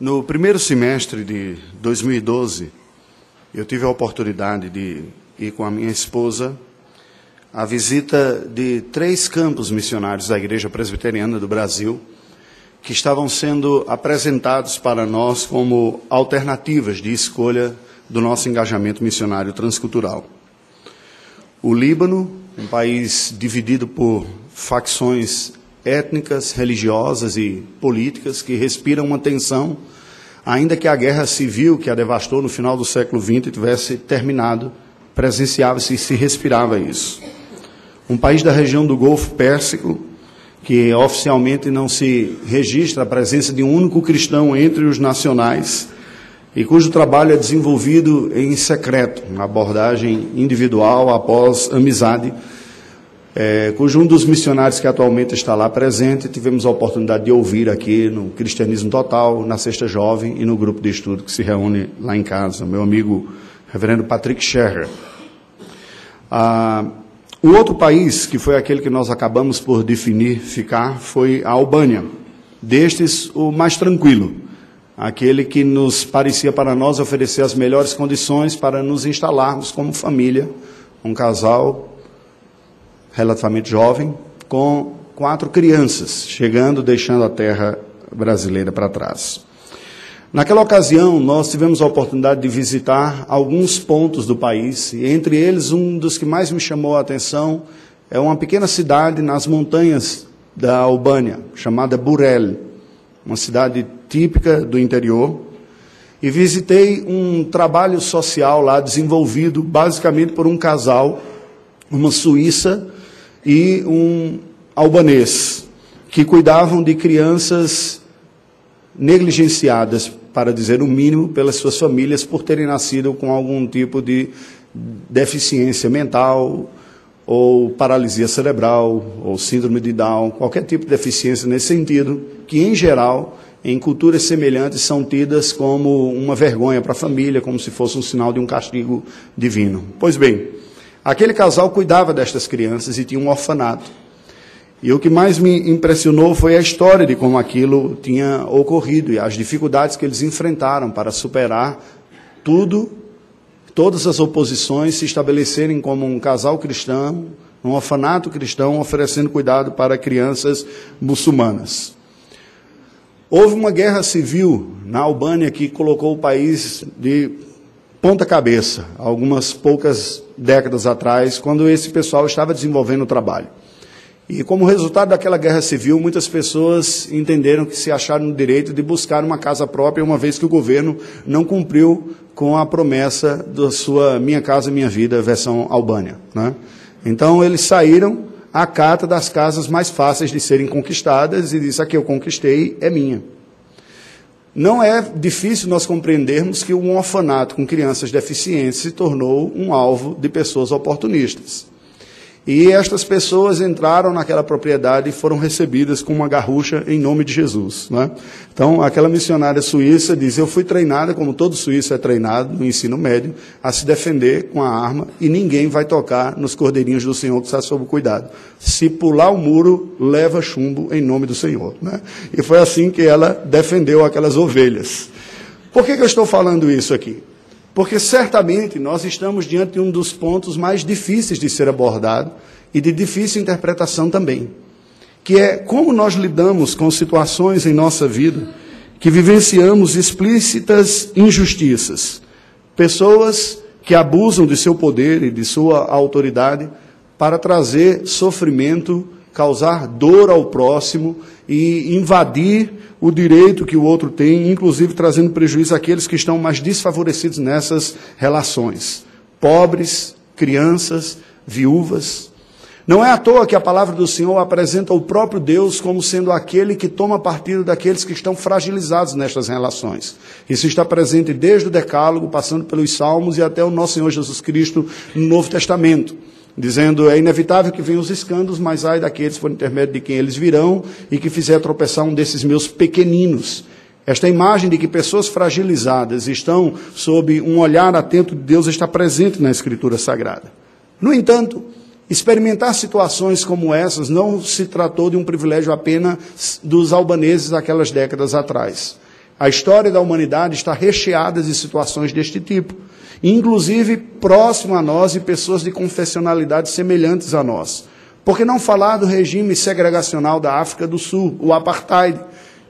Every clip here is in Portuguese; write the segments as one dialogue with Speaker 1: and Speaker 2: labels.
Speaker 1: No primeiro semestre de 2012, eu tive a oportunidade de ir com a minha esposa à visita de três campos missionários da Igreja Presbiteriana do Brasil, que estavam sendo apresentados para nós como alternativas de escolha do nosso engajamento missionário transcultural. O Líbano, um país dividido por facções étnicas, religiosas e políticas que respiram uma tensão, ainda que a guerra civil que a devastou no final do século XX tivesse terminado, presenciava-se e se respirava isso. Um país da região do Golfo Pérsico, que oficialmente não se registra a presença de um único cristão entre os nacionais, e cujo trabalho é desenvolvido em secreto, abordagem individual após amizade é, cujo um dos missionários que atualmente está lá presente, tivemos a oportunidade de ouvir aqui no Cristianismo Total, na Sexta Jovem e no grupo de estudo que se reúne lá em casa, meu amigo reverendo Patrick Scherrer. Ah, o outro país, que foi aquele que nós acabamos por definir ficar, foi a Albânia. Destes, o mais tranquilo, aquele que nos parecia para nós oferecer as melhores condições para nos instalarmos como família, um casal relativamente jovem, com quatro crianças, chegando, deixando a terra brasileira para trás. Naquela ocasião, nós tivemos a oportunidade de visitar alguns pontos do país, e entre eles, um dos que mais me chamou a atenção é uma pequena cidade nas montanhas da Albânia, chamada Burel, uma cidade típica do interior. E visitei um trabalho social lá desenvolvido basicamente por um casal, uma suíça e um albanês, que cuidavam de crianças negligenciadas, para dizer o mínimo, pelas suas famílias por terem nascido com algum tipo de deficiência mental, ou paralisia cerebral, ou síndrome de Down, qualquer tipo de deficiência nesse sentido, que em geral, em culturas semelhantes, são tidas como uma vergonha para a família, como se fosse um sinal de um castigo divino. Pois bem, Aquele casal cuidava destas crianças e tinha um orfanato. E o que mais me impressionou foi a história de como aquilo tinha ocorrido e as dificuldades que eles enfrentaram para superar tudo, todas as oposições, se estabelecerem como um casal cristão, um orfanato cristão, oferecendo cuidado para crianças muçulmanas. Houve uma guerra civil na Albânia que colocou o país de ponta cabeça, algumas poucas décadas atrás, quando esse pessoal estava desenvolvendo o trabalho. E como resultado daquela guerra civil, muitas pessoas entenderam que se acharam no direito de buscar uma casa própria, uma vez que o governo não cumpriu com a promessa da sua Minha Casa Minha Vida, versão Albânia. Né? Então eles saíram à cata das casas mais fáceis de serem conquistadas e disse: a que eu conquistei é minha. Não é difícil nós compreendermos que um orfanato com crianças deficientes se tornou um alvo de pessoas oportunistas. E estas pessoas entraram naquela propriedade e foram recebidas com uma garrucha em nome de Jesus. Né? Então, aquela missionária suíça diz: Eu fui treinada, como todo suíço é treinado no ensino médio, a se defender com a arma e ninguém vai tocar nos cordeirinhos do Senhor que está sob cuidado. Se pular o muro, leva chumbo em nome do Senhor. Né? E foi assim que ela defendeu aquelas ovelhas. Por que, que eu estou falando isso aqui? Porque certamente nós estamos diante de um dos pontos mais difíceis de ser abordado e de difícil interpretação também, que é como nós lidamos com situações em nossa vida que vivenciamos explícitas injustiças, pessoas que abusam de seu poder e de sua autoridade para trazer sofrimento, causar dor ao próximo e invadir o direito que o outro tem, inclusive trazendo prejuízo àqueles que estão mais desfavorecidos nessas relações. Pobres, crianças, viúvas. Não é à toa que a palavra do Senhor apresenta o próprio Deus como sendo aquele que toma partido daqueles que estão fragilizados nestas relações. Isso está presente desde o Decálogo, passando pelos Salmos e até o nosso Senhor Jesus Cristo no Novo Testamento dizendo: é inevitável que venham os escândalos, mas ai daqueles por intermédio de quem eles virão e que fizer tropeçar um desses meus pequeninos. Esta imagem de que pessoas fragilizadas estão sob um olhar atento de Deus está presente na Escritura Sagrada. No entanto, experimentar situações como essas não se tratou de um privilégio apenas dos albaneses aquelas décadas atrás. A história da humanidade está recheada de situações deste tipo, inclusive próximo a nós e pessoas de confessionalidades semelhantes a nós. Por que não falar do regime segregacional da África do Sul, o apartheid,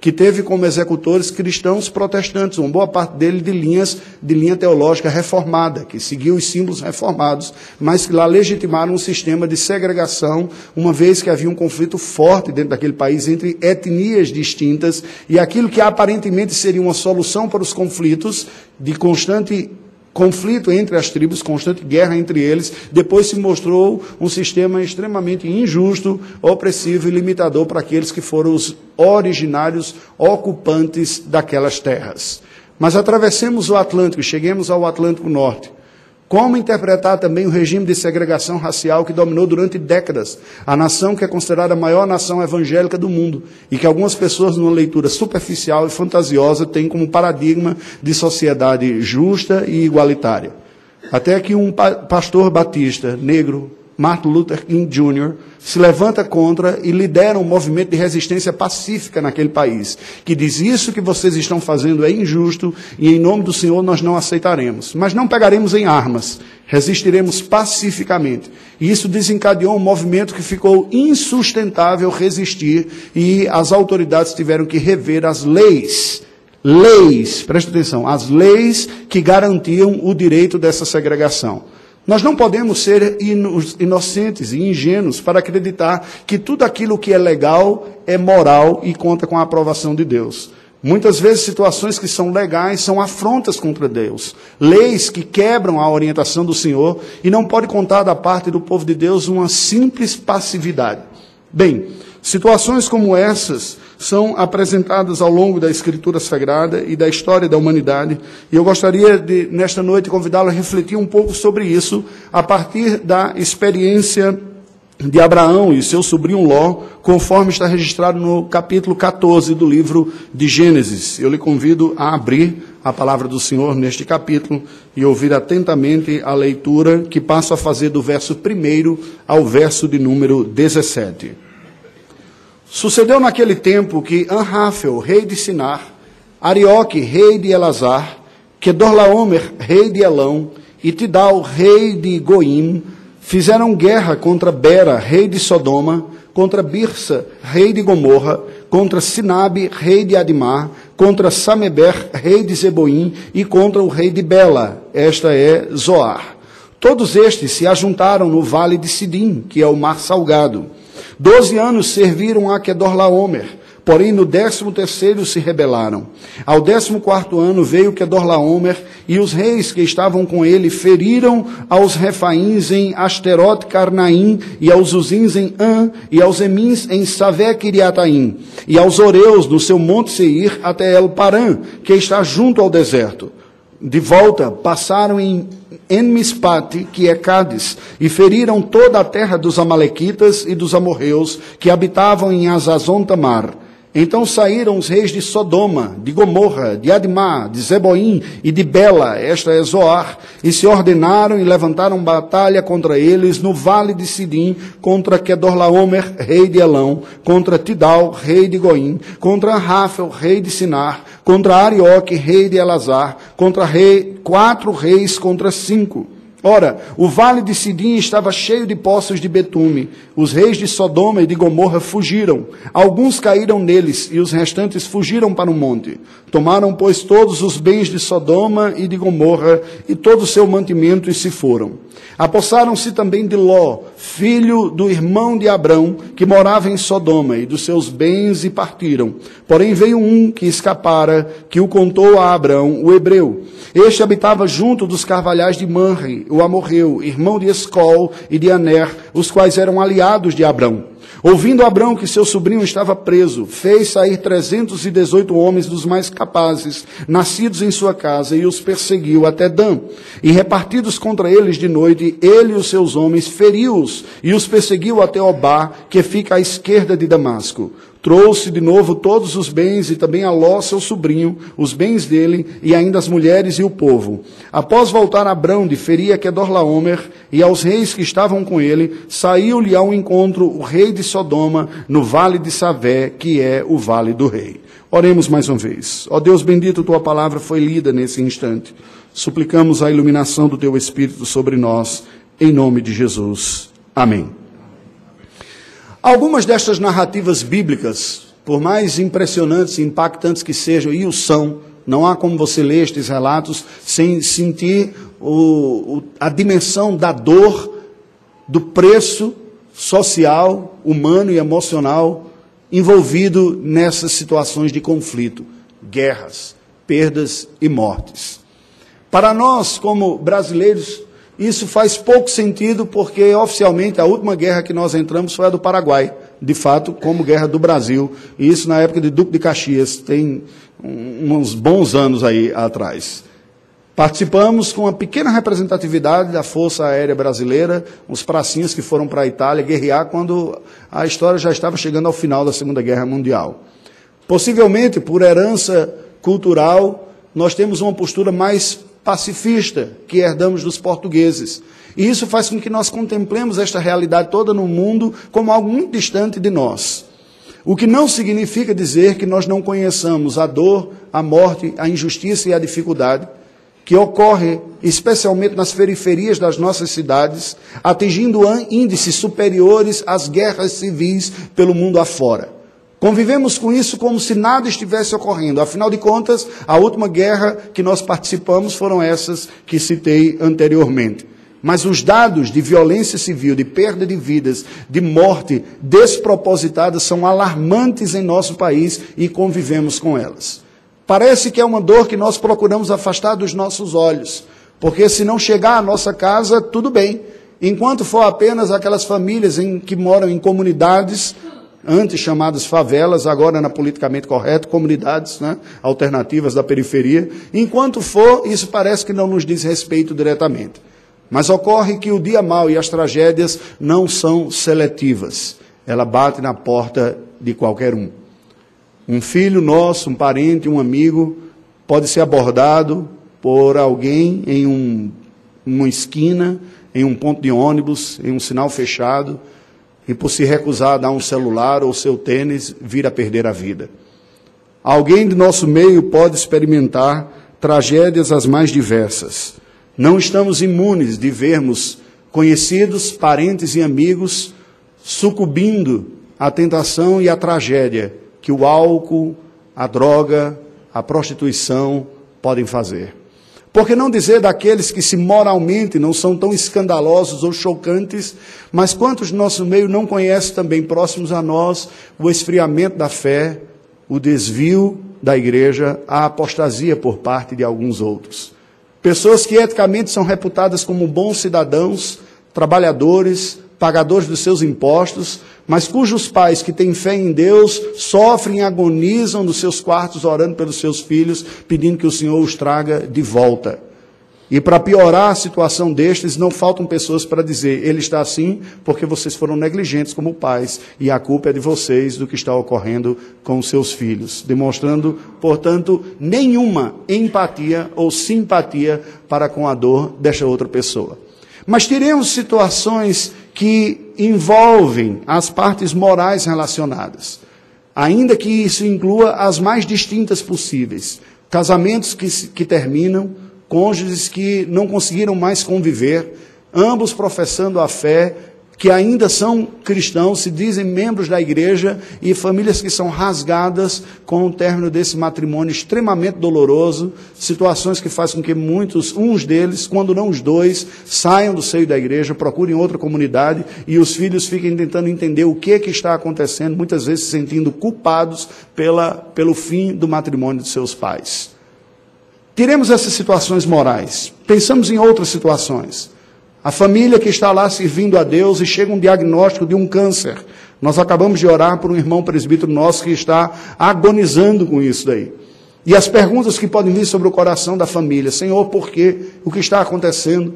Speaker 1: que teve como executores cristãos protestantes, uma boa parte dele de linhas de linha teológica reformada, que seguiu os símbolos reformados, mas que lá legitimaram um sistema de segregação, uma vez que havia um conflito forte dentro daquele país entre etnias distintas e aquilo que aparentemente seria uma solução para os conflitos de constante conflito entre as tribos, constante guerra entre eles, depois se mostrou um sistema extremamente injusto, opressivo e limitador para aqueles que foram os originários ocupantes daquelas terras. Mas atravessemos o Atlântico, cheguemos ao Atlântico Norte. Como interpretar também o regime de segregação racial que dominou durante décadas a nação que é considerada a maior nação evangélica do mundo e que algumas pessoas, numa leitura superficial e fantasiosa, têm como paradigma de sociedade justa e igualitária? Até que um pastor batista negro Martin Luther King Jr., se levanta contra e lidera um movimento de resistência pacífica naquele país, que diz isso que vocês estão fazendo é injusto e em nome do Senhor nós não aceitaremos. Mas não pegaremos em armas, resistiremos pacificamente. E isso desencadeou um movimento que ficou insustentável resistir e as autoridades tiveram que rever as leis leis, preste atenção, as leis que garantiam o direito dessa segregação. Nós não podemos ser inocentes e ingênuos para acreditar que tudo aquilo que é legal é moral e conta com a aprovação de Deus. Muitas vezes situações que são legais são afrontas contra Deus, leis que quebram a orientação do Senhor e não pode contar da parte do povo de Deus uma simples passividade. Bem, situações como essas são apresentadas ao longo da Escritura Sagrada e da história da humanidade. E eu gostaria de, nesta noite, convidá-lo a refletir um pouco sobre isso, a partir da experiência de Abraão e seu sobrinho Ló, conforme está registrado no capítulo 14 do livro de Gênesis. Eu lhe convido a abrir a palavra do Senhor neste capítulo e ouvir atentamente a leitura que passo a fazer do verso 1 ao verso de número 17. Sucedeu naquele tempo que Anrafel, rei de Sinar, Arioque, rei de Elazar, Kedorlaomer, rei de Elão, e Tidal, rei de Goim, fizeram guerra contra Bera, rei de Sodoma, contra Birsa, rei de Gomorra, contra Sinabe, rei de Adimar, contra Sameber, rei de Zeboim, e contra o rei de Bela, esta é Zoar. Todos estes se ajuntaram no vale de Sidim, que é o mar salgado. Doze anos serviram a Kedorlaomer, porém no décimo terceiro se rebelaram. Ao décimo quarto ano veio Kedorlaomer e os reis que estavam com ele feriram aos refaíns em Asterot Carnaim e aos uzins em An e aos emins em Savé Kiriataim e aos oreus no seu monte Seir até El Paran, que está junto ao deserto. De volta, passaram em Enmispate, que é Cádiz, e feriram toda a terra dos Amalequitas e dos amorreus que habitavam em Azazon Tamar. Então saíram os reis de Sodoma, de Gomorra, de Admá, de Zeboim e de Bela, esta é Zoar, e se ordenaram e levantaram batalha contra eles no vale de Sidim, contra Kedorlaomer, rei de Elão, contra Tidal, rei de Goim, contra Rafel, rei de Sinar, contra Arioque, rei de Elazar, contra rei, quatro reis contra cinco. Ora, o vale de Sidim estava cheio de poços de betume. Os reis de Sodoma e de Gomorra fugiram. Alguns caíram neles e os restantes fugiram para o monte. Tomaram, pois, todos os bens de Sodoma e de Gomorra e todo o seu mantimento e se foram. Apossaram-se também de Ló, filho do irmão de Abrão, que morava em Sodoma, e dos seus bens e partiram. Porém veio um que escapara, que o contou a Abrão, o hebreu. Este habitava junto dos carvalhais de Manre, o amorreu, irmão de Escol e de Aner, os quais eram aliados de Abrão. Ouvindo Abrão que seu sobrinho estava preso, fez sair trezentos e dezoito homens dos mais capazes, nascidos em sua casa, e os perseguiu até Dan. E repartidos contra eles de noite, ele e os seus homens feriu-os, e os perseguiu até Obá, que fica à esquerda de Damasco trouxe de novo todos os bens e também a Ló, seu sobrinho, os bens dele e ainda as mulheres e o povo. Após voltar a Abrão de Feria Kedorlaomer e aos reis que estavam com ele, saiu-lhe ao encontro o rei de Sodoma, no vale de Savé, que é o vale do rei. Oremos mais uma vez. Ó Deus bendito, tua palavra foi lida nesse instante. Suplicamos a iluminação do teu Espírito sobre nós, em nome de Jesus. Amém. Algumas destas narrativas bíblicas, por mais impressionantes e impactantes que sejam, e o são, não há como você ler estes relatos sem sentir o, o, a dimensão da dor, do preço social, humano e emocional envolvido nessas situações de conflito, guerras, perdas e mortes. Para nós, como brasileiros, isso faz pouco sentido porque oficialmente a última guerra que nós entramos foi a do Paraguai, de fato, como guerra do Brasil, e isso na época de Duque de Caxias, tem uns bons anos aí atrás. Participamos com uma pequena representatividade da Força Aérea Brasileira, uns pracinhas que foram para a Itália guerrear quando a história já estava chegando ao final da Segunda Guerra Mundial. Possivelmente, por herança cultural, nós temos uma postura mais pacifista que herdamos dos portugueses. E isso faz com que nós contemplemos esta realidade toda no mundo como algo muito distante de nós. O que não significa dizer que nós não conheçamos a dor, a morte, a injustiça e a dificuldade que ocorre especialmente nas periferias das nossas cidades, atingindo índices superiores às guerras civis pelo mundo afora. Convivemos com isso como se nada estivesse ocorrendo. Afinal de contas, a última guerra que nós participamos foram essas que citei anteriormente. Mas os dados de violência civil, de perda de vidas, de morte despropositada são alarmantes em nosso país e convivemos com elas. Parece que é uma dor que nós procuramos afastar dos nossos olhos, porque se não chegar à nossa casa, tudo bem. Enquanto for apenas aquelas famílias em que moram em comunidades antes chamadas favelas, agora na politicamente correto, comunidades né, alternativas da periferia. Enquanto for, isso parece que não nos diz respeito diretamente. Mas ocorre que o dia mau e as tragédias não são seletivas. Ela bate na porta de qualquer um. Um filho nosso, um parente, um amigo, pode ser abordado por alguém em um, uma esquina, em um ponto de ônibus, em um sinal fechado, e por se recusar a dar um celular ou seu tênis, vir a perder a vida. Alguém de nosso meio pode experimentar tragédias as mais diversas. Não estamos imunes de vermos conhecidos, parentes e amigos sucumbindo à tentação e à tragédia que o álcool, a droga, a prostituição podem fazer. Por que não dizer daqueles que se moralmente não são tão escandalosos ou chocantes, mas quantos no nosso meio não conhecem também próximos a nós o esfriamento da fé, o desvio da igreja, a apostasia por parte de alguns outros. Pessoas que eticamente são reputadas como bons cidadãos, trabalhadores, pagadores dos seus impostos, mas cujos pais que têm fé em Deus sofrem e agonizam nos seus quartos orando pelos seus filhos, pedindo que o Senhor os traga de volta. E para piorar a situação destes, não faltam pessoas para dizer: ele está assim porque vocês foram negligentes como pais, e a culpa é de vocês do que está ocorrendo com os seus filhos. Demonstrando, portanto, nenhuma empatia ou simpatia para com a dor desta outra pessoa. Mas tiremos situações que envolvem as partes morais relacionadas, ainda que isso inclua as mais distintas possíveis. Casamentos que, que terminam, cônjuges que não conseguiram mais conviver, ambos professando a fé que ainda são cristãos, se dizem membros da igreja, e famílias que são rasgadas com o término desse matrimônio extremamente doloroso, situações que fazem com que muitos, uns deles, quando não os dois, saiam do seio da igreja, procurem outra comunidade e os filhos fiquem tentando entender o que, é que está acontecendo, muitas vezes se sentindo culpados pela, pelo fim do matrimônio de seus pais. Tiremos essas situações morais, pensamos em outras situações. A família que está lá servindo a Deus e chega um diagnóstico de um câncer. Nós acabamos de orar por um irmão presbítero nosso que está agonizando com isso daí. E as perguntas que podem vir sobre o coração da família: Senhor, por quê? O que está acontecendo?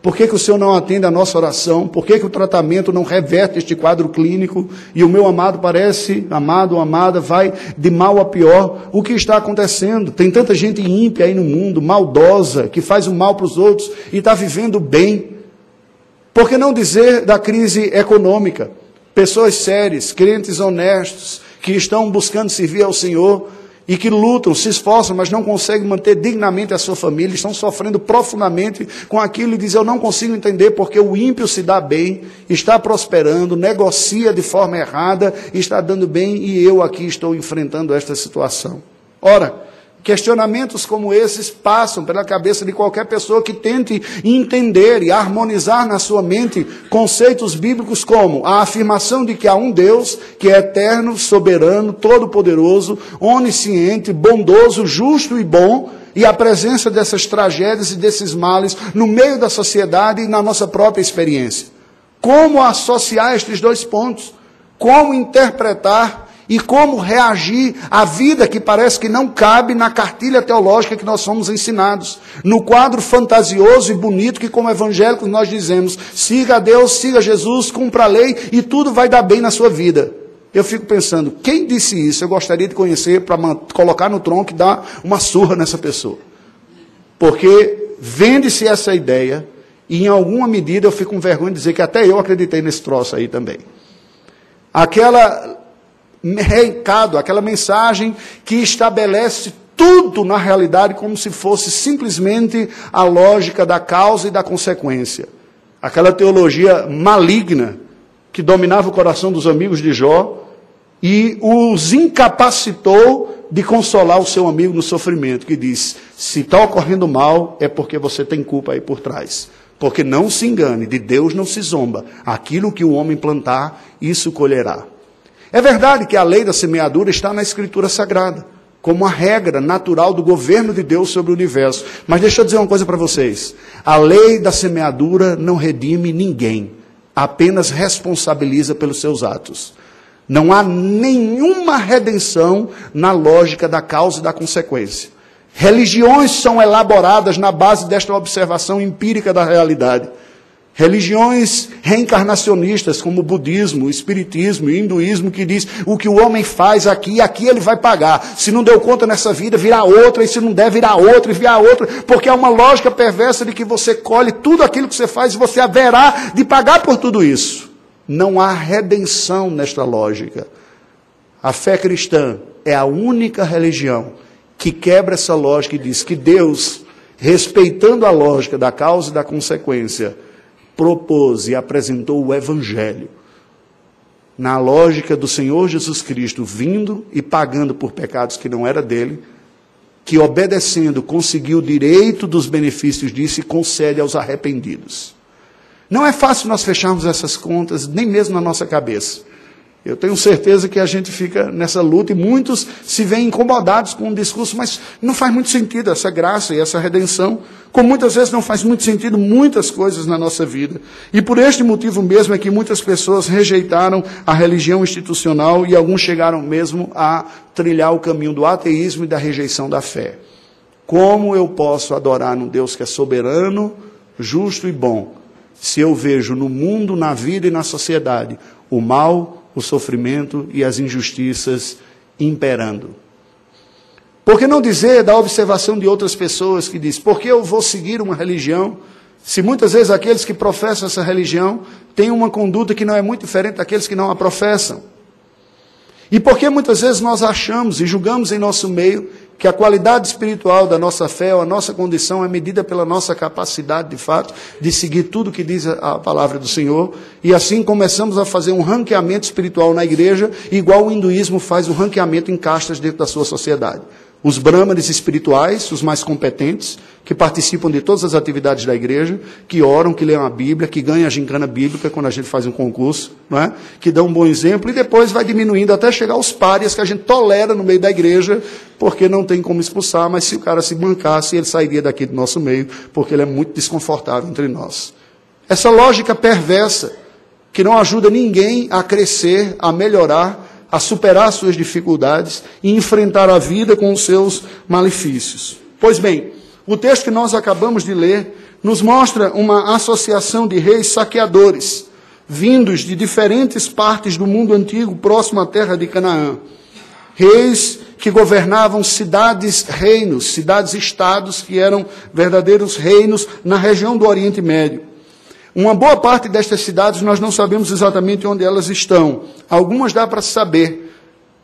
Speaker 1: Por que, que o Senhor não atende a nossa oração? Por que, que o tratamento não reverte este quadro clínico? E o meu amado parece, amado ou amada, vai de mal a pior. O que está acontecendo? Tem tanta gente ímpia aí no mundo, maldosa, que faz o mal para os outros e está vivendo bem. Por que não dizer da crise econômica? pessoas sérias, crentes honestos, que estão buscando servir ao Senhor e que lutam, se esforçam, mas não conseguem manter dignamente a sua família, estão sofrendo profundamente com aquilo e dizem: Eu não consigo entender porque o ímpio se dá bem, está prosperando, negocia de forma errada, está dando bem e eu aqui estou enfrentando esta situação. Ora, Questionamentos como esses passam pela cabeça de qualquer pessoa que tente entender e harmonizar na sua mente conceitos bíblicos como a afirmação de que há um Deus que é eterno, soberano, todo-poderoso, onisciente, bondoso, justo e bom, e a presença dessas tragédias e desses males no meio da sociedade e na nossa própria experiência. Como associar estes dois pontos? Como interpretar e como reagir à vida que parece que não cabe na cartilha teológica que nós somos ensinados. No quadro fantasioso e bonito que, como evangélicos, nós dizemos: siga a Deus, siga Jesus, cumpra a lei e tudo vai dar bem na sua vida. Eu fico pensando, quem disse isso? Eu gostaria de conhecer para colocar no tronco e dar uma surra nessa pessoa. Porque vende-se essa ideia, e em alguma medida eu fico com vergonha de dizer que até eu acreditei nesse troço aí também. Aquela recado, aquela mensagem que estabelece tudo na realidade como se fosse simplesmente a lógica da causa e da consequência. Aquela teologia maligna que dominava o coração dos amigos de Jó e os incapacitou de consolar o seu amigo no sofrimento, que diz: se está ocorrendo mal, é porque você tem culpa aí por trás. Porque não se engane, de Deus não se zomba. Aquilo que o homem plantar, isso colherá. É verdade que a lei da semeadura está na Escritura Sagrada, como a regra natural do governo de Deus sobre o universo. Mas deixa eu dizer uma coisa para vocês: a lei da semeadura não redime ninguém, apenas responsabiliza pelos seus atos. Não há nenhuma redenção na lógica da causa e da consequência. Religiões são elaboradas na base desta observação empírica da realidade. Religiões reencarnacionistas, como o budismo, o espiritismo, o hinduísmo, que diz o que o homem faz aqui, aqui ele vai pagar. Se não deu conta nessa vida, virá outra, e se não der, virá outra, e virá outra, porque há uma lógica perversa de que você colhe tudo aquilo que você faz e você haverá de pagar por tudo isso. Não há redenção nesta lógica. A fé cristã é a única religião que quebra essa lógica e diz que Deus, respeitando a lógica da causa e da consequência, propôs e apresentou o Evangelho, na lógica do Senhor Jesus Cristo vindo e pagando por pecados que não era dele, que obedecendo conseguiu o direito dos benefícios disso e concede aos arrependidos. Não é fácil nós fecharmos essas contas, nem mesmo na nossa cabeça. Eu tenho certeza que a gente fica nessa luta e muitos se veem incomodados com o discurso, mas não faz muito sentido essa graça e essa redenção, como muitas vezes não faz muito sentido muitas coisas na nossa vida. E por este motivo mesmo é que muitas pessoas rejeitaram a religião institucional e alguns chegaram mesmo a trilhar o caminho do ateísmo e da rejeição da fé. Como eu posso adorar um Deus que é soberano, justo e bom, se eu vejo no mundo, na vida e na sociedade o mal, o sofrimento e as injustiças imperando. Por que não dizer da observação de outras pessoas que diz, por que eu vou seguir uma religião se muitas vezes aqueles que professam essa religião têm uma conduta que não é muito diferente daqueles que não a professam? E por que muitas vezes nós achamos e julgamos em nosso meio que a qualidade espiritual da nossa fé ou a nossa condição é medida pela nossa capacidade, de fato, de seguir tudo que diz a palavra do Senhor, e assim começamos a fazer um ranqueamento espiritual na igreja, igual o hinduísmo faz o ranqueamento em castas dentro da sua sociedade os brahmanes espirituais, os mais competentes, que participam de todas as atividades da igreja, que oram, que leem a Bíblia, que ganham a gincana bíblica quando a gente faz um concurso, não é? que dão um bom exemplo, e depois vai diminuindo até chegar aos párias que a gente tolera no meio da igreja, porque não tem como expulsar, mas se o cara se bancasse, ele sairia daqui do nosso meio, porque ele é muito desconfortável entre nós. Essa lógica perversa, que não ajuda ninguém a crescer, a melhorar, a superar suas dificuldades e enfrentar a vida com os seus malefícios. Pois bem, o texto que nós acabamos de ler nos mostra uma associação de reis saqueadores, vindos de diferentes partes do mundo antigo, próximo à terra de Canaã. Reis que governavam cidades-reinos, cidades-estados que eram verdadeiros reinos na região do Oriente Médio. Uma boa parte destas cidades nós não sabemos exatamente onde elas estão. Algumas dá para saber.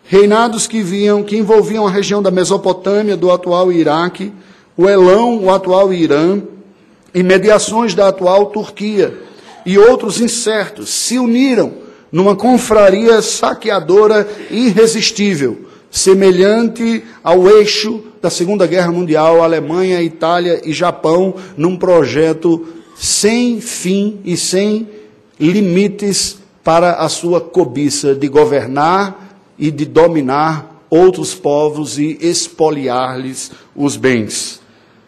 Speaker 1: Reinados que vinham, que envolviam a região da Mesopotâmia, do atual Iraque, o Elão, o atual Irã, e mediações da atual Turquia, e outros incertos, se uniram numa confraria saqueadora irresistível, semelhante ao eixo da Segunda Guerra Mundial, Alemanha, Itália e Japão, num projeto sem fim e sem limites para a sua cobiça de governar e de dominar outros povos e expoliar-lhes os bens.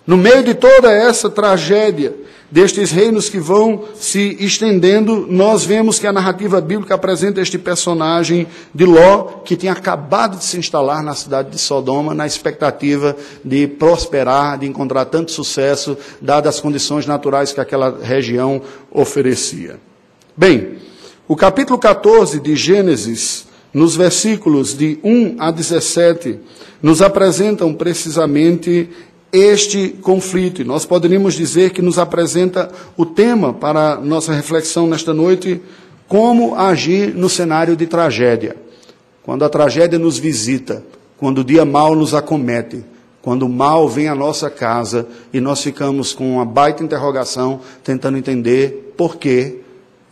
Speaker 1: No meio de toda essa tragédia, destes reinos que vão se estendendo, nós vemos que a narrativa bíblica apresenta este personagem de Ló, que tinha acabado de se instalar na cidade de Sodoma, na expectativa de prosperar, de encontrar tanto sucesso, dadas as condições naturais que aquela região oferecia. Bem, o capítulo 14 de Gênesis, nos versículos de 1 a 17, nos apresentam precisamente este conflito. E nós poderíamos dizer que nos apresenta o tema para nossa reflexão nesta noite: como agir no cenário de tragédia. Quando a tragédia nos visita, quando o dia mal nos acomete, quando o mal vem à nossa casa e nós ficamos com uma baita interrogação, tentando entender por quê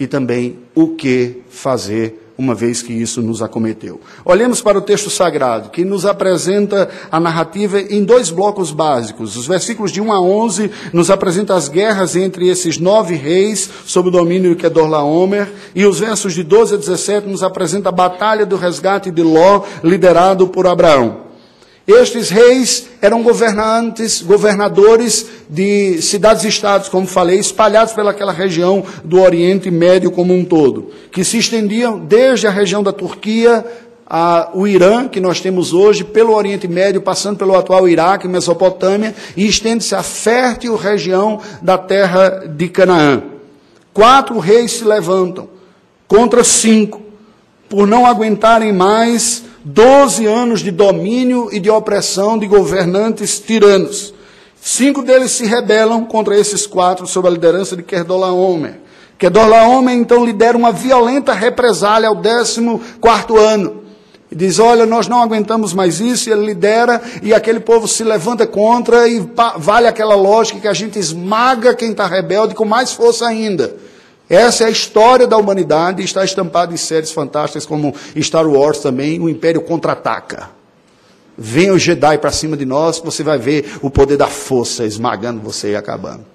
Speaker 1: e também o que fazer uma vez que isso nos acometeu. Olhemos para o texto sagrado, que nos apresenta a narrativa em dois blocos básicos. Os versículos de 1 a 11 nos apresentam as guerras entre esses nove reis sob o domínio de Kedorlaomer, e os versos de 12 a 17 nos apresenta a batalha do resgate de Ló, liderado por Abraão. Estes reis eram governantes, governadores de cidades-estados, como falei, espalhados pelaquela região do Oriente Médio como um todo, que se estendiam desde a região da Turquia, a, o Irã, que nós temos hoje, pelo Oriente Médio, passando pelo atual Iraque, Mesopotâmia, e estende-se à fértil região da terra de Canaã. Quatro reis se levantam contra cinco, por não aguentarem mais Doze anos de domínio e de opressão de governantes tiranos. Cinco deles se rebelam contra esses quatro sob a liderança de Kedorlaomer. Kedorlaomer então lidera uma violenta represália ao décimo quarto ano. E diz, olha, nós não aguentamos mais isso, e ele lidera, e aquele povo se levanta contra, e vale aquela lógica que a gente esmaga quem está rebelde com mais força ainda. Essa é a história da humanidade está estampada em séries fantásticas como Star Wars também, o Império contra-ataca. Vem o Jedi para cima de nós, você vai ver o poder da força esmagando você e acabando.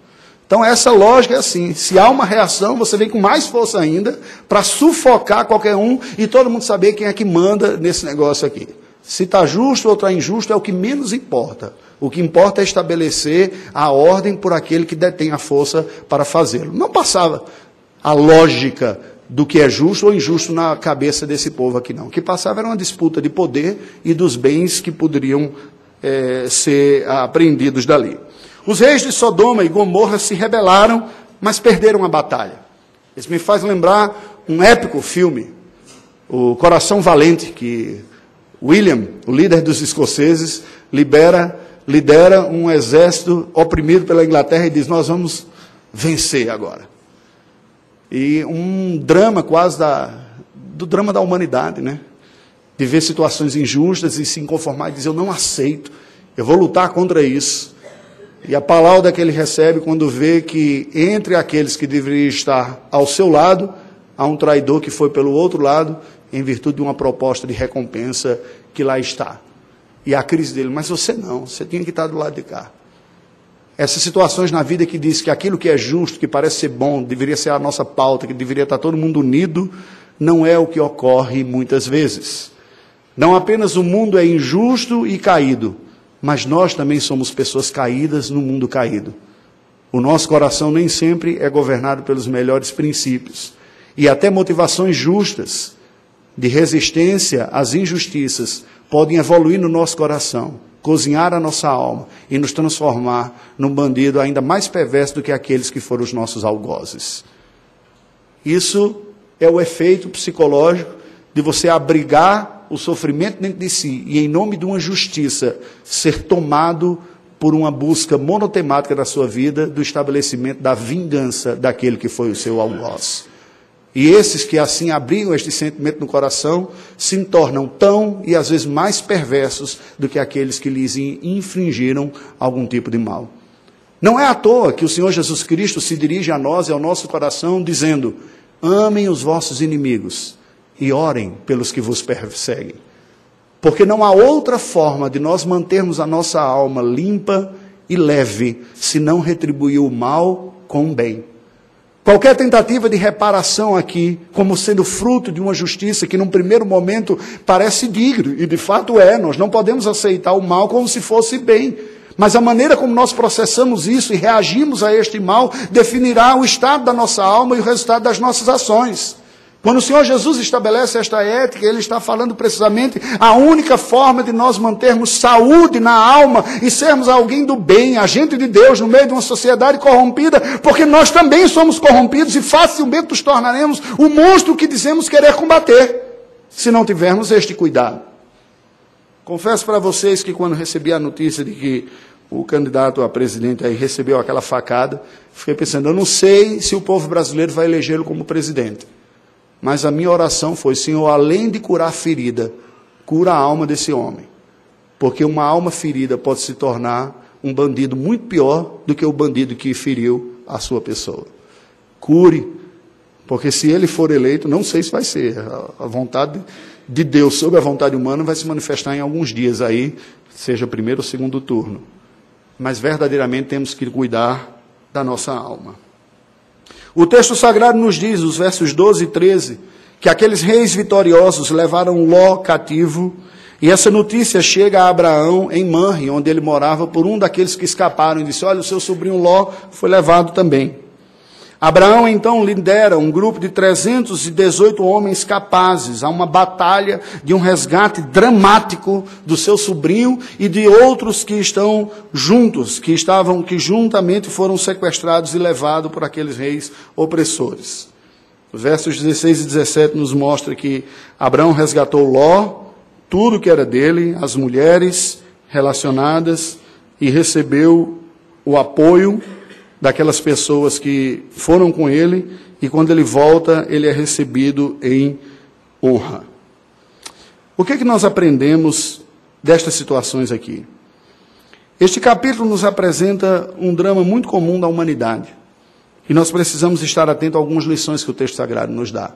Speaker 1: Então essa lógica é assim, se há uma reação, você vem com mais força ainda para sufocar qualquer um e todo mundo saber quem é que manda nesse negócio aqui. Se está justo ou está injusto é o que menos importa. O que importa é estabelecer a ordem por aquele que detém a força para fazê-lo. Não passava a lógica do que é justo ou injusto na cabeça desse povo aqui, não. O que passava era uma disputa de poder e dos bens que poderiam é, ser apreendidos dali. Os reis de Sodoma e Gomorra se rebelaram, mas perderam a batalha. Isso me faz lembrar um épico filme, O Coração Valente, que William, o líder dos escoceses, libera, lidera um exército oprimido pela Inglaterra e diz: Nós vamos vencer agora. E um drama quase da, do drama da humanidade, né? De ver situações injustas e se conformar e dizer: Eu não aceito, eu vou lutar contra isso. E a palavra que ele recebe quando vê que entre aqueles que deveriam estar ao seu lado, há um traidor que foi pelo outro lado, em virtude de uma proposta de recompensa que lá está. E a crise dele, mas você não, você tinha que estar do lado de cá. Essas situações na vida que diz que aquilo que é justo, que parece ser bom, deveria ser a nossa pauta, que deveria estar todo mundo unido, não é o que ocorre muitas vezes. Não apenas o mundo é injusto e caído, mas nós também somos pessoas caídas no mundo caído. O nosso coração nem sempre é governado pelos melhores princípios. E até motivações justas de resistência às injustiças podem evoluir no nosso coração cozinhar a nossa alma e nos transformar num bandido ainda mais perverso do que aqueles que foram os nossos algozes. Isso é o efeito psicológico de você abrigar o sofrimento dentro de si e, em nome de uma justiça, ser tomado por uma busca monotemática da sua vida do estabelecimento da vingança daquele que foi o seu algoz. E esses que assim abrigam este sentimento no coração se tornam tão e às vezes mais perversos do que aqueles que lhes infringiram algum tipo de mal. Não é à toa que o Senhor Jesus Cristo se dirige a nós e ao nosso coração dizendo: Amem os vossos inimigos e orem pelos que vos perseguem. Porque não há outra forma de nós mantermos a nossa alma limpa e leve se não retribuir o mal com o bem. Qualquer tentativa de reparação aqui, como sendo fruto de uma justiça que num primeiro momento parece digno, e de fato é, nós não podemos aceitar o mal como se fosse bem. Mas a maneira como nós processamos isso e reagimos a este mal definirá o estado da nossa alma e o resultado das nossas ações. Quando o Senhor Jesus estabelece esta ética, Ele está falando precisamente a única forma de nós mantermos saúde na alma e sermos alguém do bem, agente de Deus no meio de uma sociedade corrompida, porque nós também somos corrompidos e facilmente nos tornaremos o monstro que dizemos querer combater, se não tivermos este cuidado. Confesso para vocês que quando recebi a notícia de que o candidato a presidente aí recebeu aquela facada, fiquei pensando, eu não sei se o povo brasileiro vai elegê-lo como presidente. Mas a minha oração foi: Senhor, além de curar a ferida, cura a alma desse homem. Porque uma alma ferida pode se tornar um bandido muito pior do que o bandido que feriu a sua pessoa. Cure, porque se ele for eleito, não sei se vai ser. A vontade de Deus sobre a vontade humana vai se manifestar em alguns dias aí, seja primeiro ou segundo turno. Mas verdadeiramente temos que cuidar da nossa alma. O texto sagrado nos diz, os versos 12 e 13, que aqueles reis vitoriosos levaram Ló cativo, e essa notícia chega a Abraão em Manre, onde ele morava, por um daqueles que escaparam, e disse: Olha, o seu sobrinho Ló foi levado também. Abraão então lidera um grupo de 318 homens capazes a uma batalha de um resgate dramático do seu sobrinho e de outros que estão juntos, que estavam que juntamente foram sequestrados e levados por aqueles reis opressores. Os versos 16 e 17 nos mostra que Abraão resgatou Ló, tudo que era dele, as mulheres relacionadas e recebeu o apoio daquelas pessoas que foram com ele, e quando ele volta, ele é recebido em honra. O que, é que nós aprendemos destas situações aqui? Este capítulo nos apresenta um drama muito comum da humanidade. E nós precisamos estar atentos a algumas lições que o texto sagrado nos dá.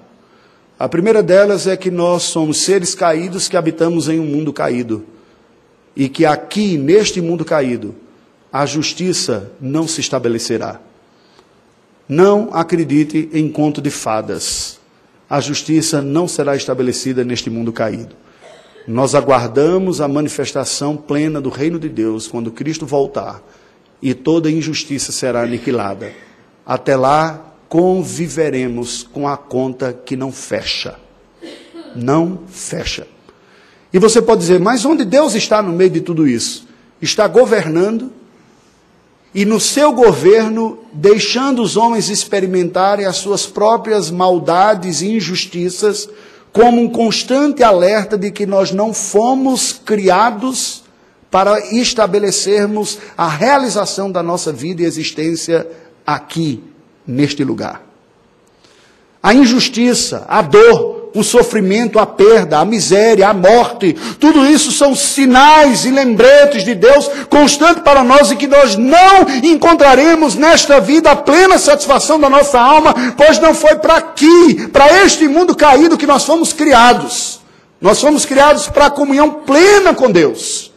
Speaker 1: A primeira delas é que nós somos seres caídos que habitamos em um mundo caído. E que aqui, neste mundo caído, a justiça não se estabelecerá. Não acredite em conto de fadas. A justiça não será estabelecida neste mundo caído. Nós aguardamos a manifestação plena do reino de Deus quando Cristo voltar e toda injustiça será aniquilada. Até lá, conviveremos com a conta que não fecha. Não fecha. E você pode dizer, mas onde Deus está no meio de tudo isso? Está governando e no seu governo, deixando os homens experimentarem as suas próprias maldades e injustiças, como um constante alerta de que nós não fomos criados para estabelecermos a realização da nossa vida e existência aqui, neste lugar. A injustiça, a dor, o sofrimento, a perda, a miséria, a morte, tudo isso são sinais e lembretes de Deus constante para nós e que nós não encontraremos nesta vida a plena satisfação da nossa alma, pois não foi para aqui, para este mundo caído que nós fomos criados. Nós fomos criados para a comunhão plena com Deus.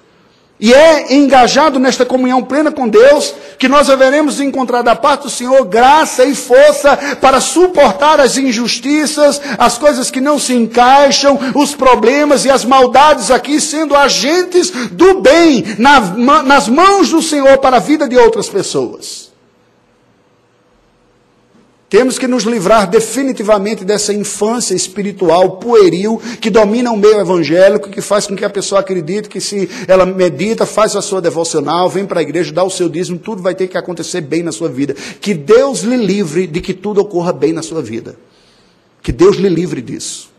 Speaker 1: E é engajado nesta comunhão plena com Deus que nós haveremos encontrar da parte do Senhor graça e força para suportar as injustiças, as coisas que não se encaixam, os problemas e as maldades aqui, sendo agentes do bem nas mãos do Senhor para a vida de outras pessoas. Temos que nos livrar definitivamente dessa infância espiritual pueril que domina o meio evangélico, que faz com que a pessoa acredite que se ela medita, faz a sua devocional, vem para a igreja, dá o seu dízimo, tudo vai ter que acontecer bem na sua vida. Que Deus lhe livre de que tudo ocorra bem na sua vida. Que Deus lhe livre disso.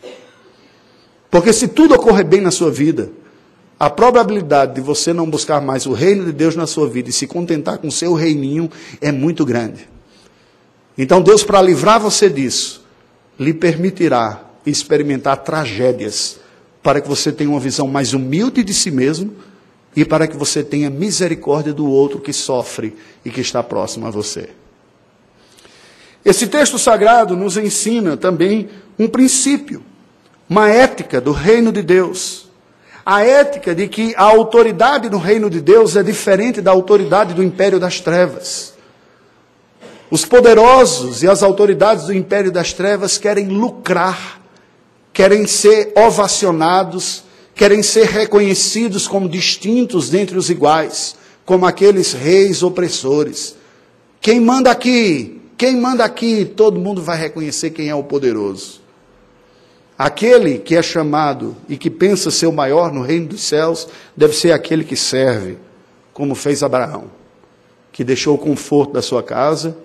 Speaker 1: Porque se tudo ocorrer bem na sua vida, a probabilidade de você não buscar mais o reino de Deus na sua vida e se contentar com o seu reininho é muito grande. Então, Deus, para livrar você disso, lhe permitirá experimentar tragédias para que você tenha uma visão mais humilde de si mesmo e para que você tenha misericórdia do outro que sofre e que está próximo a você. Esse texto sagrado nos ensina também um princípio, uma ética do reino de Deus. A ética de que a autoridade no reino de Deus é diferente da autoridade do império das trevas. Os poderosos e as autoridades do império das trevas querem lucrar, querem ser ovacionados, querem ser reconhecidos como distintos dentre os iguais, como aqueles reis opressores. Quem manda aqui? Quem manda aqui? Todo mundo vai reconhecer quem é o poderoso. Aquele que é chamado e que pensa ser o maior no reino dos céus, deve ser aquele que serve, como fez Abraão, que deixou o conforto da sua casa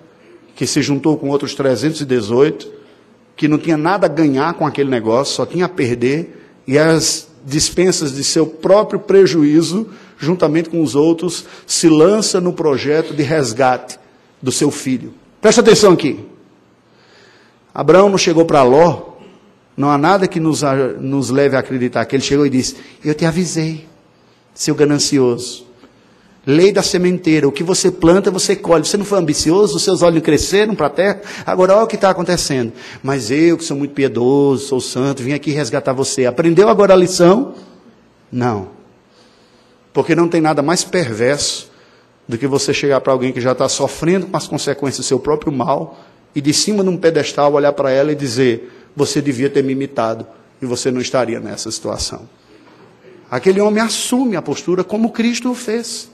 Speaker 1: que se juntou com outros 318, que não tinha nada a ganhar com aquele negócio, só tinha a perder, e as dispensas de seu próprio prejuízo, juntamente com os outros, se lança no projeto de resgate do seu filho. Presta atenção aqui. Abraão não chegou para Ló, não há nada que nos, nos leve a acreditar que ele chegou e disse: Eu te avisei, seu ganancioso. Lei da sementeira, o que você planta, você colhe. Você não foi ambicioso, os seus olhos cresceram para a terra. Agora, olha o que está acontecendo. Mas eu, que sou muito piedoso, sou santo, vim aqui resgatar você. Aprendeu agora a lição? Não. Porque não tem nada mais perverso do que você chegar para alguém que já está sofrendo com as consequências do seu próprio mal e de cima de um pedestal olhar para ela e dizer: Você devia ter me imitado e você não estaria nessa situação. Aquele homem assume a postura como Cristo o fez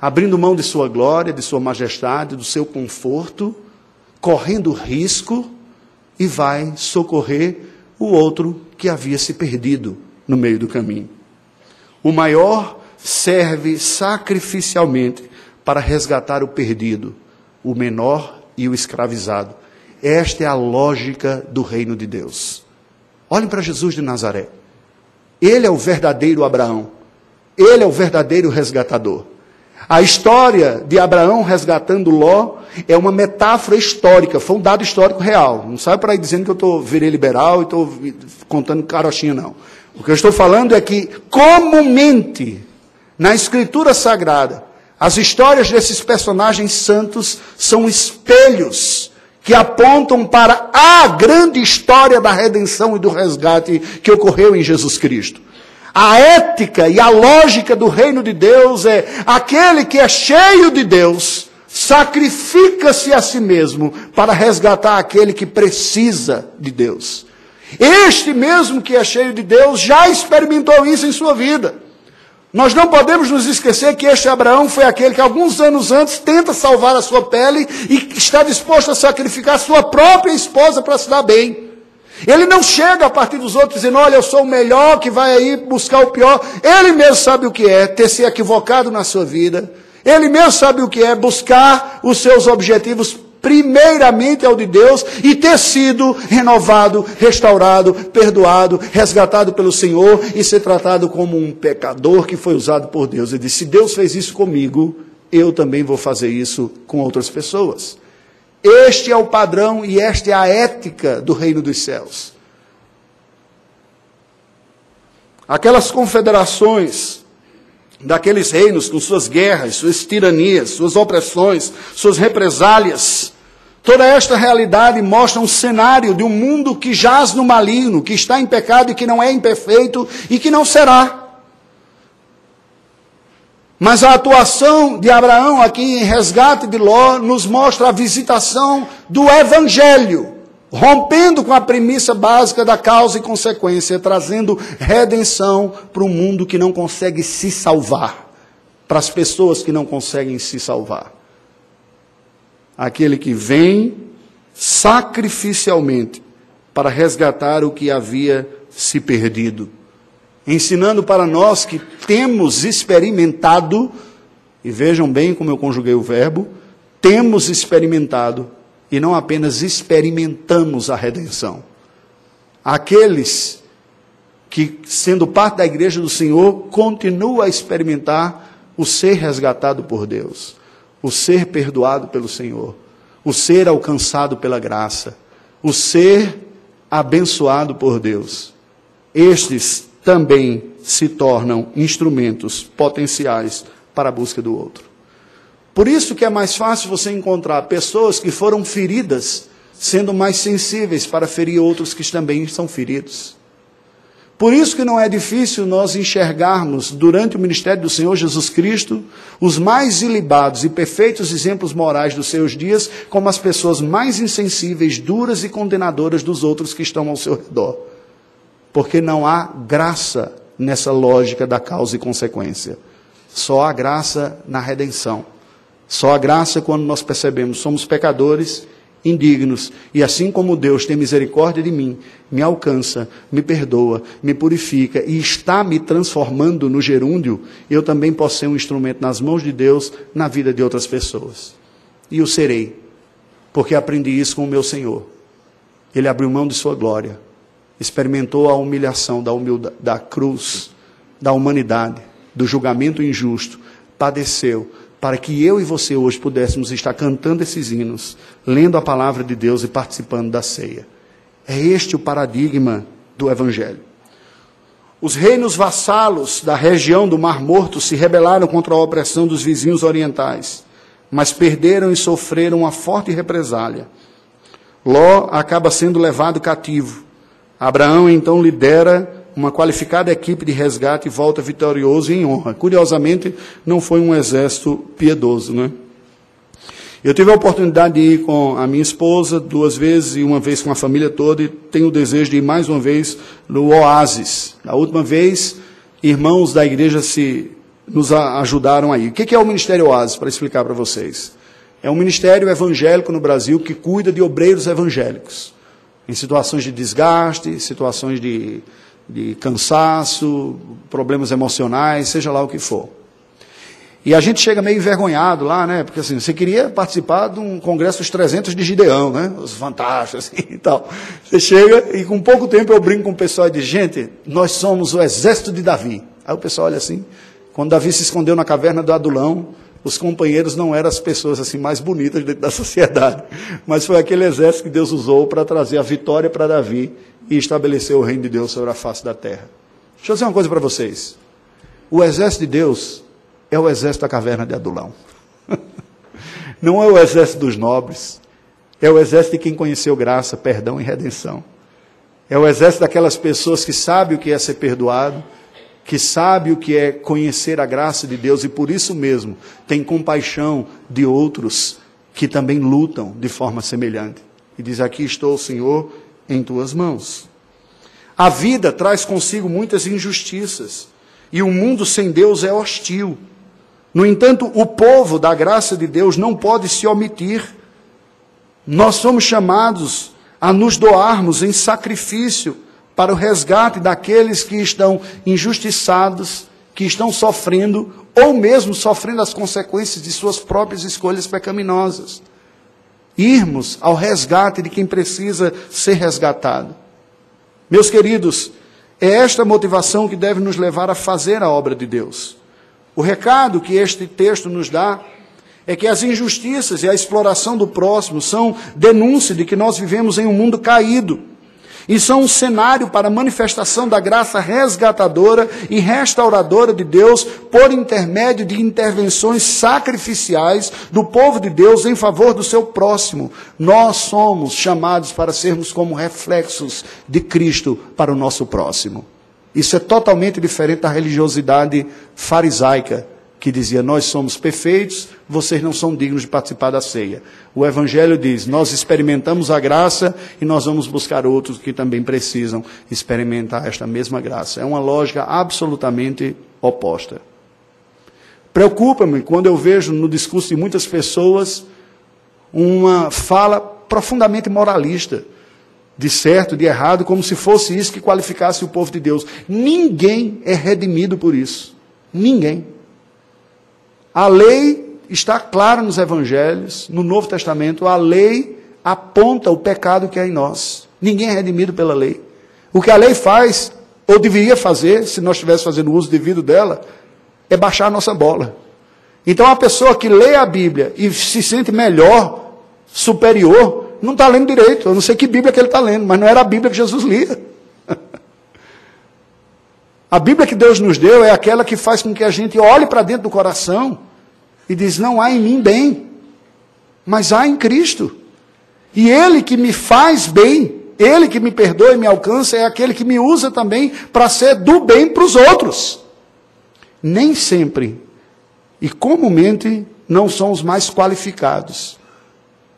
Speaker 1: abrindo mão de sua glória, de sua majestade, do seu conforto, correndo risco e vai socorrer o outro que havia se perdido no meio do caminho. O maior serve sacrificialmente para resgatar o perdido, o menor e o escravizado. Esta é a lógica do reino de Deus. Olhem para Jesus de Nazaré. Ele é o verdadeiro Abraão. Ele é o verdadeiro resgatador. A história de Abraão resgatando Ló é uma metáfora histórica, foi um dado histórico real. Não sai para aí dizendo que eu estou virei liberal e estou contando carochinha, não. O que eu estou falando é que, comumente, na Escritura Sagrada, as histórias desses personagens santos são espelhos que apontam para a grande história da redenção e do resgate que ocorreu em Jesus Cristo. A ética e a lógica do reino de Deus é aquele que é cheio de Deus sacrifica-se a si mesmo para resgatar aquele que precisa de Deus. Este mesmo que é cheio de Deus já experimentou isso em sua vida. Nós não podemos nos esquecer que este Abraão foi aquele que alguns anos antes tenta salvar a sua pele e está disposto a sacrificar sua própria esposa para se dar bem. Ele não chega a partir dos outros dizendo, olha, eu sou o melhor que vai aí buscar o pior. Ele mesmo sabe o que é ter se equivocado na sua vida. Ele mesmo sabe o que é buscar os seus objetivos primeiramente ao de Deus e ter sido renovado, restaurado, perdoado, resgatado pelo Senhor e ser tratado como um pecador que foi usado por Deus. Ele disse: se Deus fez isso comigo, eu também vou fazer isso com outras pessoas. Este é o padrão e esta é a ética do reino dos céus. Aquelas confederações daqueles reinos com suas guerras, suas tiranias, suas opressões, suas represálias, toda esta realidade mostra um cenário de um mundo que jaz no maligno, que está em pecado e que não é imperfeito e que não será. Mas a atuação de Abraão aqui em resgate de Ló nos mostra a visitação do Evangelho, rompendo com a premissa básica da causa e consequência, trazendo redenção para um mundo que não consegue se salvar, para as pessoas que não conseguem se salvar. Aquele que vem sacrificialmente para resgatar o que havia se perdido ensinando para nós que temos experimentado, e vejam bem como eu conjuguei o verbo, temos experimentado, e não apenas experimentamos a redenção. Aqueles que, sendo parte da igreja do Senhor, continua a experimentar o ser resgatado por Deus, o ser perdoado pelo Senhor, o ser alcançado pela graça, o ser abençoado por Deus. Estes também se tornam instrumentos potenciais para a busca do outro. Por isso que é mais fácil você encontrar pessoas que foram feridas sendo mais sensíveis para ferir outros que também são feridos. Por isso que não é difícil nós enxergarmos, durante o ministério do Senhor Jesus Cristo, os mais ilibados e perfeitos exemplos morais dos seus dias, como as pessoas mais insensíveis, duras e condenadoras dos outros que estão ao seu redor. Porque não há graça nessa lógica da causa e consequência. Só há graça na redenção. Só há graça quando nós percebemos somos pecadores indignos. E assim como Deus tem misericórdia de mim, me alcança, me perdoa, me purifica e está me transformando no gerúndio, eu também posso ser um instrumento nas mãos de Deus na vida de outras pessoas. E o serei, porque aprendi isso com o meu Senhor. Ele abriu mão de sua glória, experimentou a humilhação da, humilda, da cruz, da humanidade, do julgamento injusto, padeceu para que eu e você hoje pudéssemos estar cantando esses hinos, lendo a palavra de Deus e participando da ceia. É este o paradigma do Evangelho. Os reinos vassalos da região do Mar Morto se rebelaram contra a opressão dos vizinhos orientais, mas perderam e sofreram uma forte represália. Ló acaba sendo levado cativo. Abraão então lidera uma qualificada equipe de resgate e volta vitorioso em honra. Curiosamente, não foi um exército piedoso, né? Eu tive a oportunidade de ir com a minha esposa duas vezes e uma vez com a família toda e tenho o desejo de ir mais uma vez no Oasis. A última vez, irmãos da igreja se nos ajudaram aí. O que é o Ministério Oasis, para explicar para vocês? É um ministério evangélico no Brasil que cuida de obreiros evangélicos, em situações de desgaste, situações de de cansaço, problemas emocionais, seja lá o que for. E a gente chega meio envergonhado lá, né? Porque assim, você queria participar de um congresso dos 300 de Gideão, né? Os fantásticos assim, e tal. Você chega e com pouco tempo eu brinco com o pessoal e diz, gente, nós somos o exército de Davi. Aí o pessoal olha assim, quando Davi se escondeu na caverna do Adulão, os companheiros não eram as pessoas assim mais bonitas dentro da sociedade, mas foi aquele exército que Deus usou para trazer a vitória para Davi e estabeleceu o reino de Deus sobre a face da terra. Deixa eu dizer uma coisa para vocês. O exército de Deus é o exército da caverna de Adulão. Não é o exército dos nobres. É o exército de quem conheceu graça, perdão e redenção. É o exército daquelas pessoas que sabem o que é ser perdoado, que sabe o que é conhecer a graça de Deus e por isso mesmo tem compaixão de outros que também lutam de forma semelhante. E diz: Aqui estou, Senhor, em tuas mãos. A vida traz consigo muitas injustiças e o mundo sem Deus é hostil. No entanto, o povo da graça de Deus não pode se omitir. Nós somos chamados a nos doarmos em sacrifício para o resgate daqueles que estão injustiçados, que estão sofrendo ou mesmo sofrendo as consequências de suas próprias escolhas pecaminosas irmos ao resgate de quem precisa ser resgatado. Meus queridos, é esta motivação que deve nos levar a fazer a obra de Deus. O recado que este texto nos dá é que as injustiças e a exploração do próximo são denúncia de que nós vivemos em um mundo caído e são um cenário para a manifestação da graça resgatadora e restauradora de Deus por intermédio de intervenções sacrificiais do povo de Deus em favor do seu próximo. Nós somos chamados para sermos como reflexos de Cristo para o nosso próximo. Isso é totalmente diferente da religiosidade farisaica que dizia: Nós somos perfeitos, vocês não são dignos de participar da ceia. O Evangelho diz: Nós experimentamos a graça e nós vamos buscar outros que também precisam experimentar esta mesma graça. É uma lógica absolutamente oposta. Preocupa-me quando eu vejo no discurso de muitas pessoas uma fala profundamente moralista, de certo, de errado, como se fosse isso que qualificasse o povo de Deus. Ninguém é redimido por isso. Ninguém. A lei está clara nos evangelhos, no Novo Testamento, a lei aponta o pecado que é em nós. Ninguém é redimido pela lei. O que a lei faz ou deveria fazer, se nós estivéssemos fazendo uso devido dela, é baixar a nossa bola. Então, a pessoa que lê a Bíblia e se sente melhor, superior, não está lendo direito. Eu não sei que Bíblia que ele está lendo, mas não era a Bíblia que Jesus lia. A Bíblia que Deus nos deu é aquela que faz com que a gente olhe para dentro do coração e diz: não há em mim bem, mas há em Cristo. E Ele que me faz bem, Ele que me perdoa e me alcança, é aquele que me usa também para ser do bem para os outros. Nem sempre e comumente não são os mais qualificados.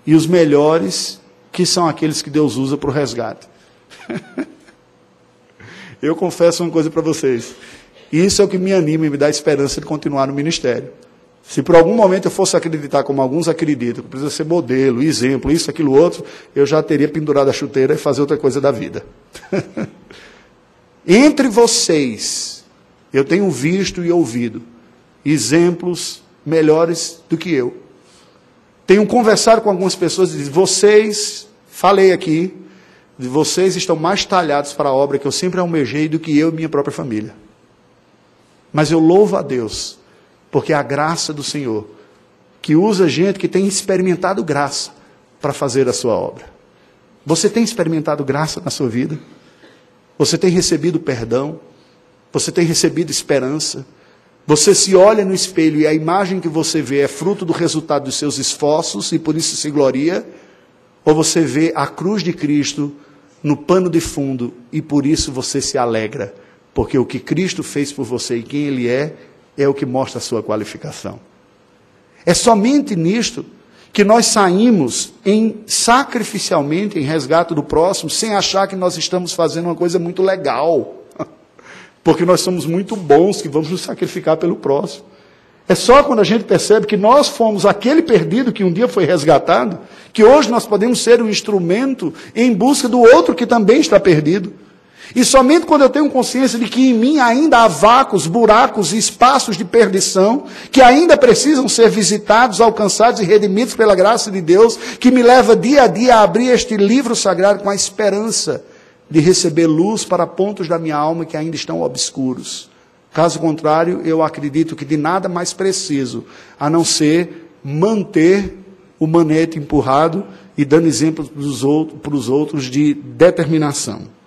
Speaker 1: E os melhores, que são aqueles que Deus usa para o resgate. Eu confesso uma coisa para vocês. Isso é o que me anima e me dá esperança de continuar no ministério. Se por algum momento eu fosse acreditar, como alguns acreditam, que precisa ser modelo, exemplo, isso, aquilo, outro, eu já teria pendurado a chuteira e fazer outra coisa da vida. Entre vocês, eu tenho visto e ouvido exemplos melhores do que eu. Tenho conversado com algumas pessoas e dizem, vocês, falei aqui, vocês estão mais talhados para a obra que eu sempre almejei do que eu e minha própria família. Mas eu louvo a Deus, porque a graça do Senhor, que usa gente que tem experimentado graça para fazer a sua obra. Você tem experimentado graça na sua vida? Você tem recebido perdão? Você tem recebido esperança? Você se olha no espelho e a imagem que você vê é fruto do resultado dos seus esforços e por isso se gloria? Ou você vê a cruz de Cristo no pano de fundo e por isso você se alegra, porque o que Cristo fez por você e quem Ele é, é o que mostra a sua qualificação. É somente nisto que nós saímos em sacrificialmente em resgate do próximo, sem achar que nós estamos fazendo uma coisa muito legal, porque nós somos muito bons que vamos nos sacrificar pelo próximo. É só quando a gente percebe que nós fomos aquele perdido que um dia foi resgatado, que hoje nós podemos ser um instrumento em busca do outro que também está perdido. E somente quando eu tenho consciência de que em mim ainda há vácuos, buracos e espaços de perdição, que ainda precisam ser visitados, alcançados e redimidos pela graça de Deus, que me leva dia a dia a abrir este livro sagrado com a esperança de receber luz para pontos da minha alma que ainda estão obscuros. Caso contrário, eu acredito que de nada mais preciso, a não ser manter o manete empurrado e dando exemplos para os outros de determinação.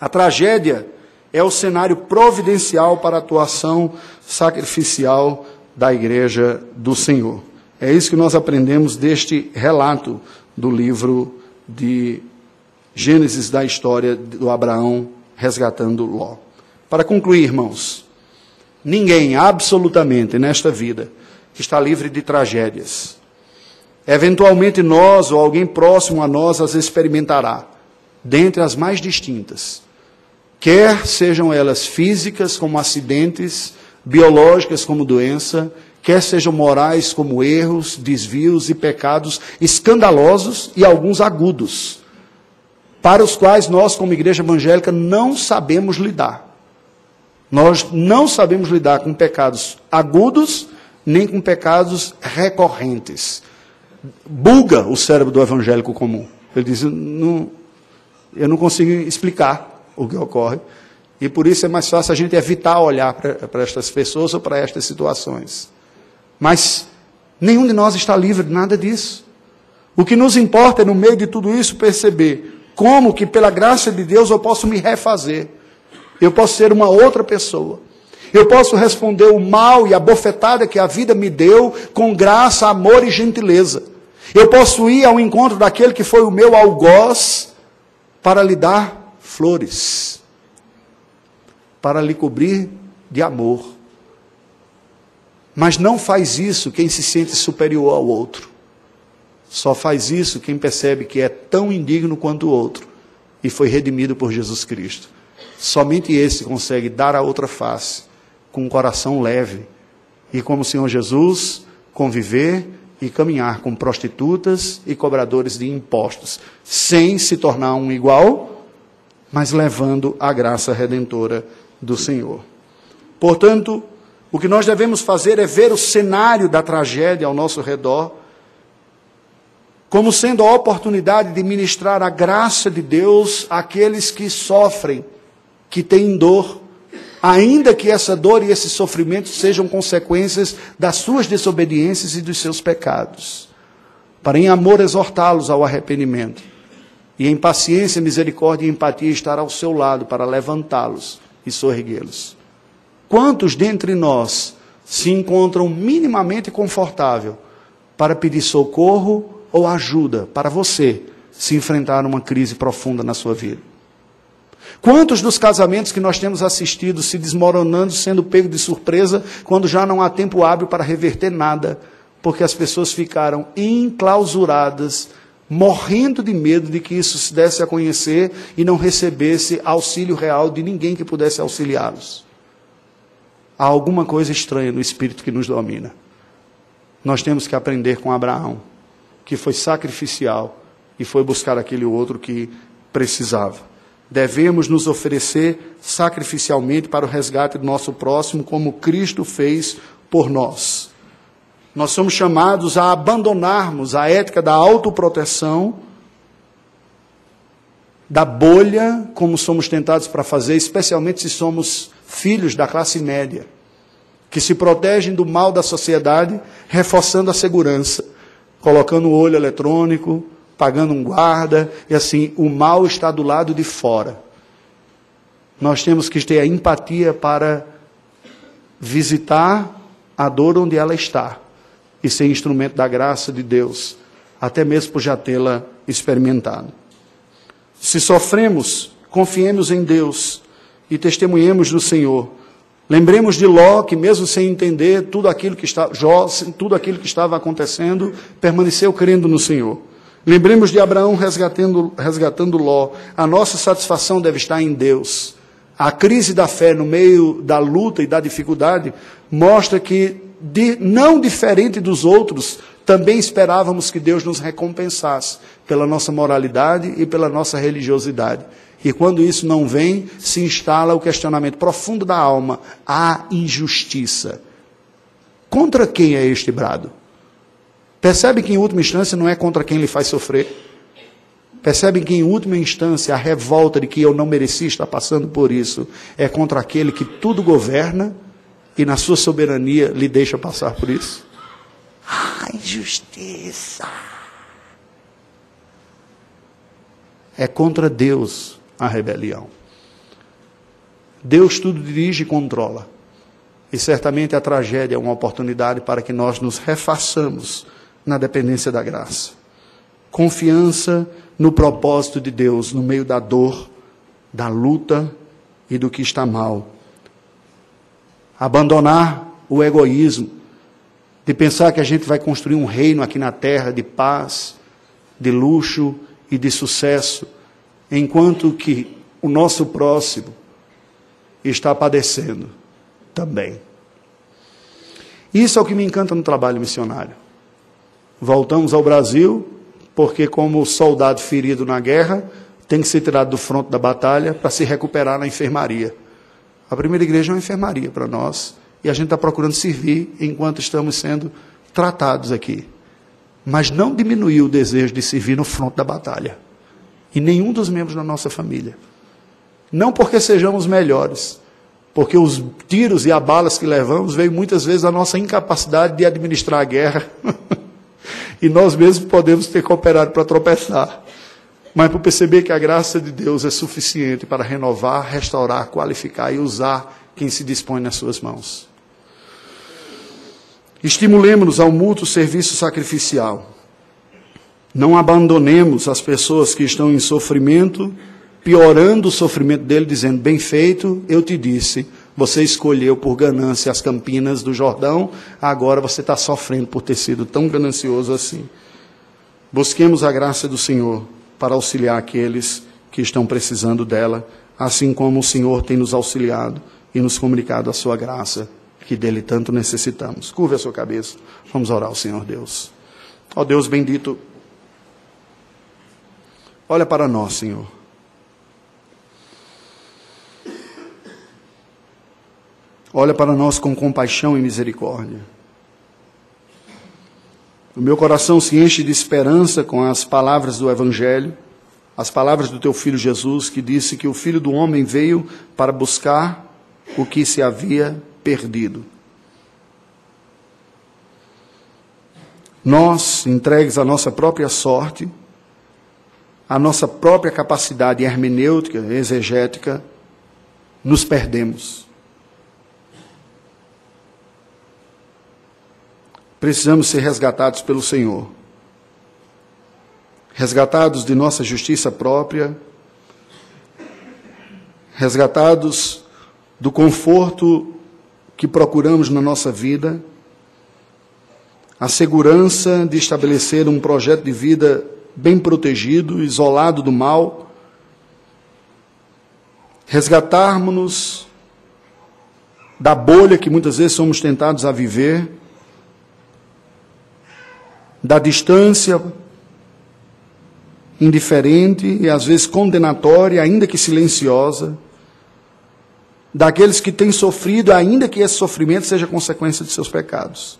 Speaker 1: A tragédia é o cenário providencial para a atuação sacrificial da igreja do Senhor. É isso que nós aprendemos deste relato do livro de Gênesis da história do Abraão resgatando Ló. Para concluir, irmãos, ninguém, absolutamente, nesta vida, está livre de tragédias. Eventualmente nós ou alguém próximo a nós as experimentará, dentre as mais distintas. Quer sejam elas físicas, como acidentes, biológicas, como doença, quer sejam morais, como erros, desvios e pecados escandalosos e alguns agudos, para os quais nós, como igreja evangélica, não sabemos lidar. Nós não sabemos lidar com pecados agudos, nem com pecados recorrentes. Buga o cérebro do evangélico comum. Ele diz: não, eu não consigo explicar o que ocorre. E por isso é mais fácil a gente evitar olhar para estas pessoas ou para estas situações. Mas nenhum de nós está livre de nada disso. O que nos importa é, no meio de tudo isso, perceber como que, pela graça de Deus, eu posso me refazer. Eu posso ser uma outra pessoa. Eu posso responder o mal e a bofetada que a vida me deu com graça, amor e gentileza. Eu posso ir ao encontro daquele que foi o meu algoz para lhe dar flores, para lhe cobrir de amor. Mas não faz isso quem se sente superior ao outro. Só faz isso quem percebe que é tão indigno quanto o outro e foi redimido por Jesus Cristo. Somente esse consegue dar a outra face com um coração leve e, como o Senhor Jesus, conviver e caminhar com prostitutas e cobradores de impostos, sem se tornar um igual, mas levando a graça redentora do Senhor. Portanto, o que nós devemos fazer é ver o cenário da tragédia ao nosso redor como sendo a oportunidade de ministrar a graça de Deus àqueles que sofrem que têm dor, ainda que essa dor e esse sofrimento sejam consequências das suas desobediências e dos seus pecados, para em amor exortá-los ao arrependimento, e em paciência, misericórdia e empatia estar ao seu lado para levantá-los e sorriguê-los. Quantos dentre nós se encontram minimamente confortável para pedir socorro ou ajuda para você se enfrentar uma crise profunda na sua vida? Quantos dos casamentos que nós temos assistido se desmoronando, sendo pego de surpresa, quando já não há tempo hábil para reverter nada, porque as pessoas ficaram enclausuradas, morrendo de medo de que isso se desse a conhecer e não recebesse auxílio real de ninguém que pudesse auxiliá-los? Há alguma coisa estranha no espírito que nos domina. Nós temos que aprender com Abraão, que foi sacrificial e foi buscar aquele outro que precisava devemos nos oferecer sacrificialmente para o resgate do nosso próximo, como Cristo fez por nós. Nós somos chamados a abandonarmos a ética da autoproteção, da bolha, como somos tentados para fazer, especialmente se somos filhos da classe média, que se protegem do mal da sociedade, reforçando a segurança, colocando o olho eletrônico, pagando um guarda, e assim, o mal está do lado de fora. Nós temos que ter a empatia para visitar a dor onde ela está e ser instrumento da graça de Deus, até mesmo por já tê-la experimentado. Se sofremos, confiemos em Deus e testemunhemos do Senhor. Lembremos de Ló, que mesmo sem entender tudo aquilo que, está, Jó, tudo aquilo que estava acontecendo, permaneceu crendo no Senhor. Lembremos de Abraão resgatando, resgatando Ló. A nossa satisfação deve estar em Deus. A crise da fé no meio da luta e da dificuldade mostra que, de, não diferente dos outros, também esperávamos que Deus nos recompensasse pela nossa moralidade e pela nossa religiosidade. E quando isso não vem, se instala o questionamento profundo da alma: a injustiça. Contra quem é este brado? Percebe que em última instância não é contra quem lhe faz sofrer. Percebem que em última instância a revolta de que eu não mereci estar passando por isso é contra aquele que tudo governa e na sua soberania lhe deixa passar por isso? Ah, injustiça! É contra Deus a rebelião. Deus tudo dirige e controla. E certamente a tragédia é uma oportunidade para que nós nos refaçamos na dependência da graça. Confiança no propósito de Deus no meio da dor, da luta e do que está mal. Abandonar o egoísmo, de pensar que a gente vai construir um reino aqui na terra de paz, de luxo e de sucesso, enquanto que o nosso próximo está padecendo também. Isso é o que me encanta no trabalho missionário. Voltamos ao Brasil, porque, como soldado ferido na guerra, tem que ser tirado do fronte da batalha para se recuperar na enfermaria. A primeira igreja é uma enfermaria para nós e a gente está procurando servir enquanto estamos sendo tratados aqui. Mas não diminuiu o desejo de servir no fronte da batalha. E nenhum dos membros da nossa família. Não porque sejamos melhores, porque os tiros e as balas que levamos veio muitas vezes da nossa incapacidade de administrar a guerra. E nós mesmos podemos ter cooperado para tropeçar. Mas por perceber que a graça de Deus é suficiente para renovar, restaurar, qualificar e usar quem se dispõe nas suas mãos. Estimulemos-nos ao mútuo serviço sacrificial. Não abandonemos as pessoas que estão em sofrimento, piorando o sofrimento dele, dizendo: Bem feito, eu te disse, você escolheu por ganância as campinas do Jordão, agora você está sofrendo por ter sido tão ganancioso assim. Busquemos a graça do Senhor para auxiliar aqueles que estão precisando dela, assim como o Senhor tem nos auxiliado e nos comunicado a sua graça, que dele tanto necessitamos. Curve a sua cabeça, vamos orar ao Senhor Deus. Ó Deus bendito, olha para nós, Senhor. olha para nós com compaixão e misericórdia. O meu coração se enche de esperança com as palavras do Evangelho, as palavras do teu filho Jesus, que disse que o filho do homem veio para buscar o que se havia perdido. Nós, entregues à nossa própria sorte, à nossa própria capacidade hermenêutica, exegética, nos perdemos. Precisamos ser resgatados pelo Senhor. Resgatados de nossa justiça própria, resgatados do conforto que procuramos na nossa vida, a segurança de estabelecer um projeto de vida bem protegido, isolado do mal, resgatarmos-nos da bolha que muitas vezes somos tentados a viver, da distância indiferente e às vezes condenatória, ainda que silenciosa, daqueles que têm sofrido, ainda que esse sofrimento seja consequência de seus pecados.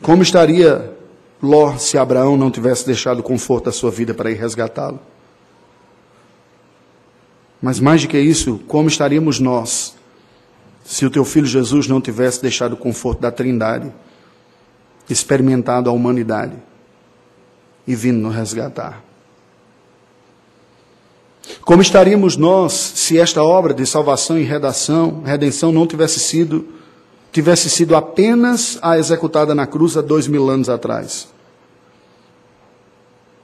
Speaker 1: Como estaria Ló se Abraão não tivesse deixado o conforto da sua vida para ir resgatá-lo? Mas mais do que isso, como estaríamos nós se o teu filho Jesus não tivesse deixado o conforto da Trindade, experimentado a humanidade e vindo nos resgatar? Como estaríamos nós se esta obra de salvação e redação, redenção não tivesse sido tivesse sido apenas a executada na cruz há dois mil anos atrás?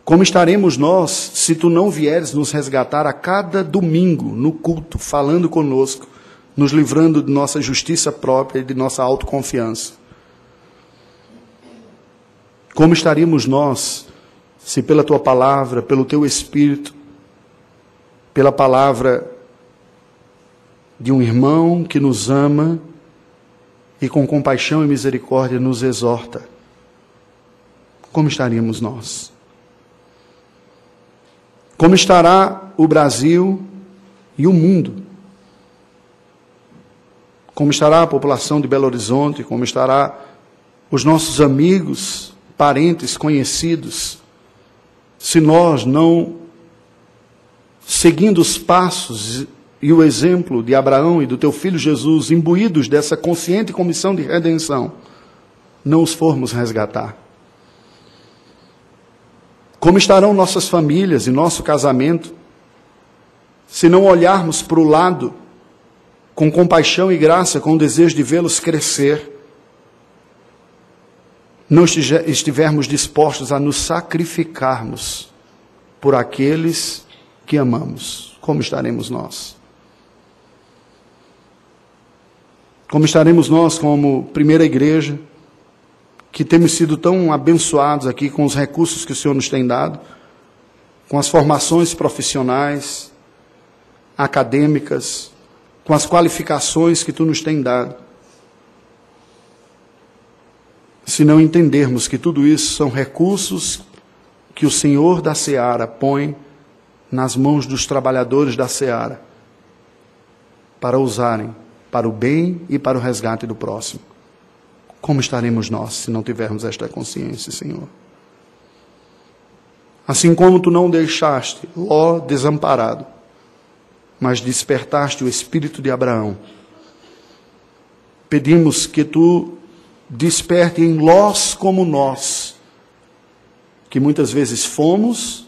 Speaker 1: Como estaremos nós se tu não vieres nos resgatar a cada domingo no culto, falando conosco, nos livrando de nossa justiça própria e de nossa autoconfiança? Como estaríamos nós se pela tua palavra, pelo teu espírito, pela palavra de um irmão que nos ama, e com compaixão e misericórdia nos exorta, como estaríamos nós? Como estará o Brasil e o mundo? Como estará a população de Belo Horizonte? Como estará os nossos amigos, parentes, conhecidos? Se nós não, seguindo os passos e o exemplo de Abraão e do teu filho Jesus, imbuídos dessa consciente comissão de redenção, não os formos resgatar? Como estarão nossas famílias e nosso casamento se não olharmos para o lado com compaixão e graça, com o desejo de vê-los crescer? Não estivermos dispostos a nos sacrificarmos por aqueles que amamos, como estaremos nós? Como estaremos nós, como primeira igreja, que temos sido tão abençoados aqui com os recursos que o Senhor nos tem dado, com as formações profissionais, acadêmicas, com as qualificações que tu nos tem dado. Se não entendermos que tudo isso são recursos que o Senhor da seara põe nas mãos dos trabalhadores da seara para usarem para o bem e para o resgate do próximo. Como estaremos nós se não tivermos esta consciência, Senhor? Assim como tu não deixaste Ló desamparado, mas despertaste o espírito de Abraão, pedimos que tu desperte em Lós como nós, que muitas vezes fomos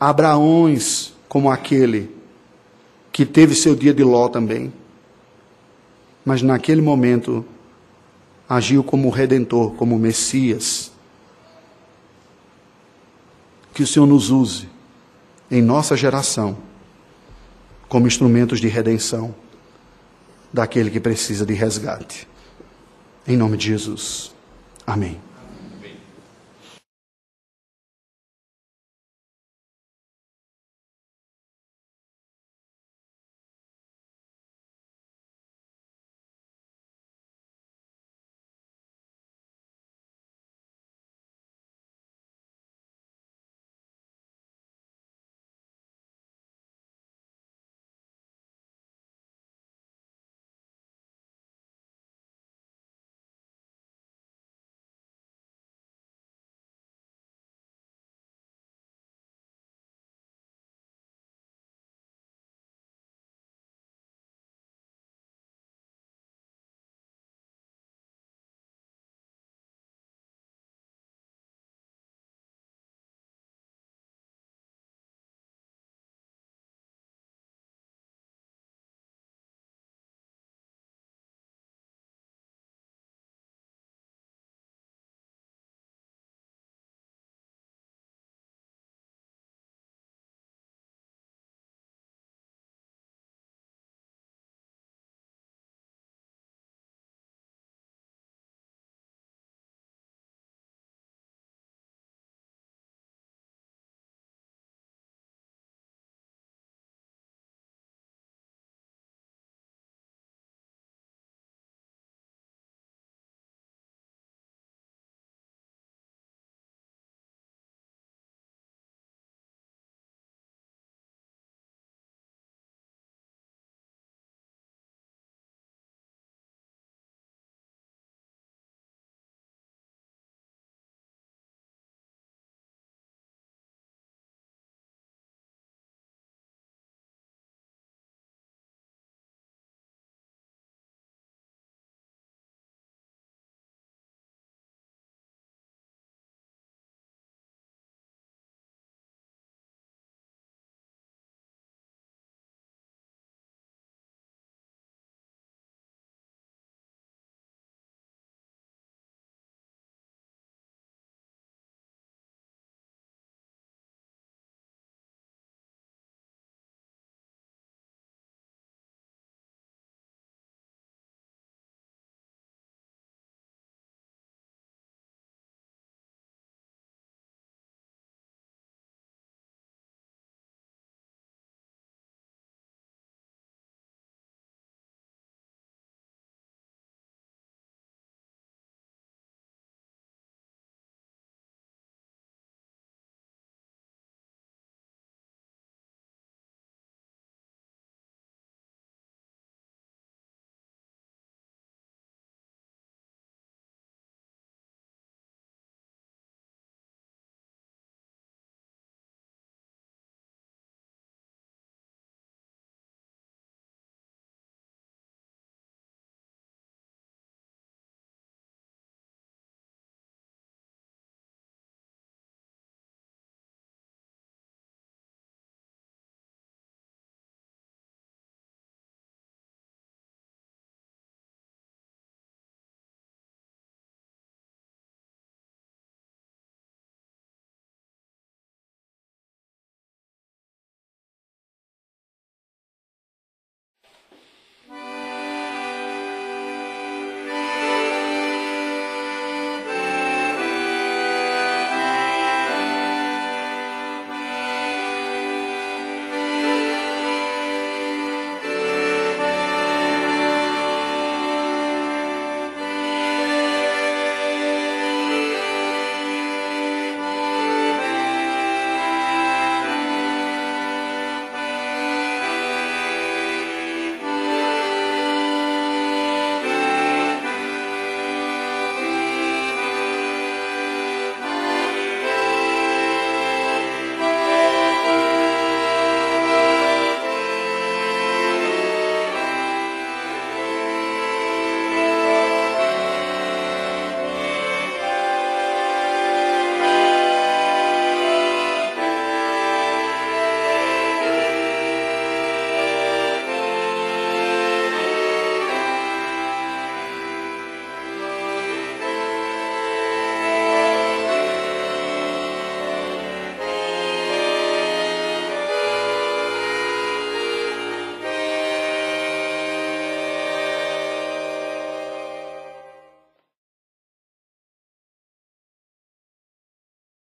Speaker 1: Abraões como aquele que teve seu dia de Ló também mas naquele momento agiu como redentor, como Messias. Que o Senhor nos use em nossa geração como instrumentos de redenção daquele que precisa de resgate. Em nome de Jesus. Amém.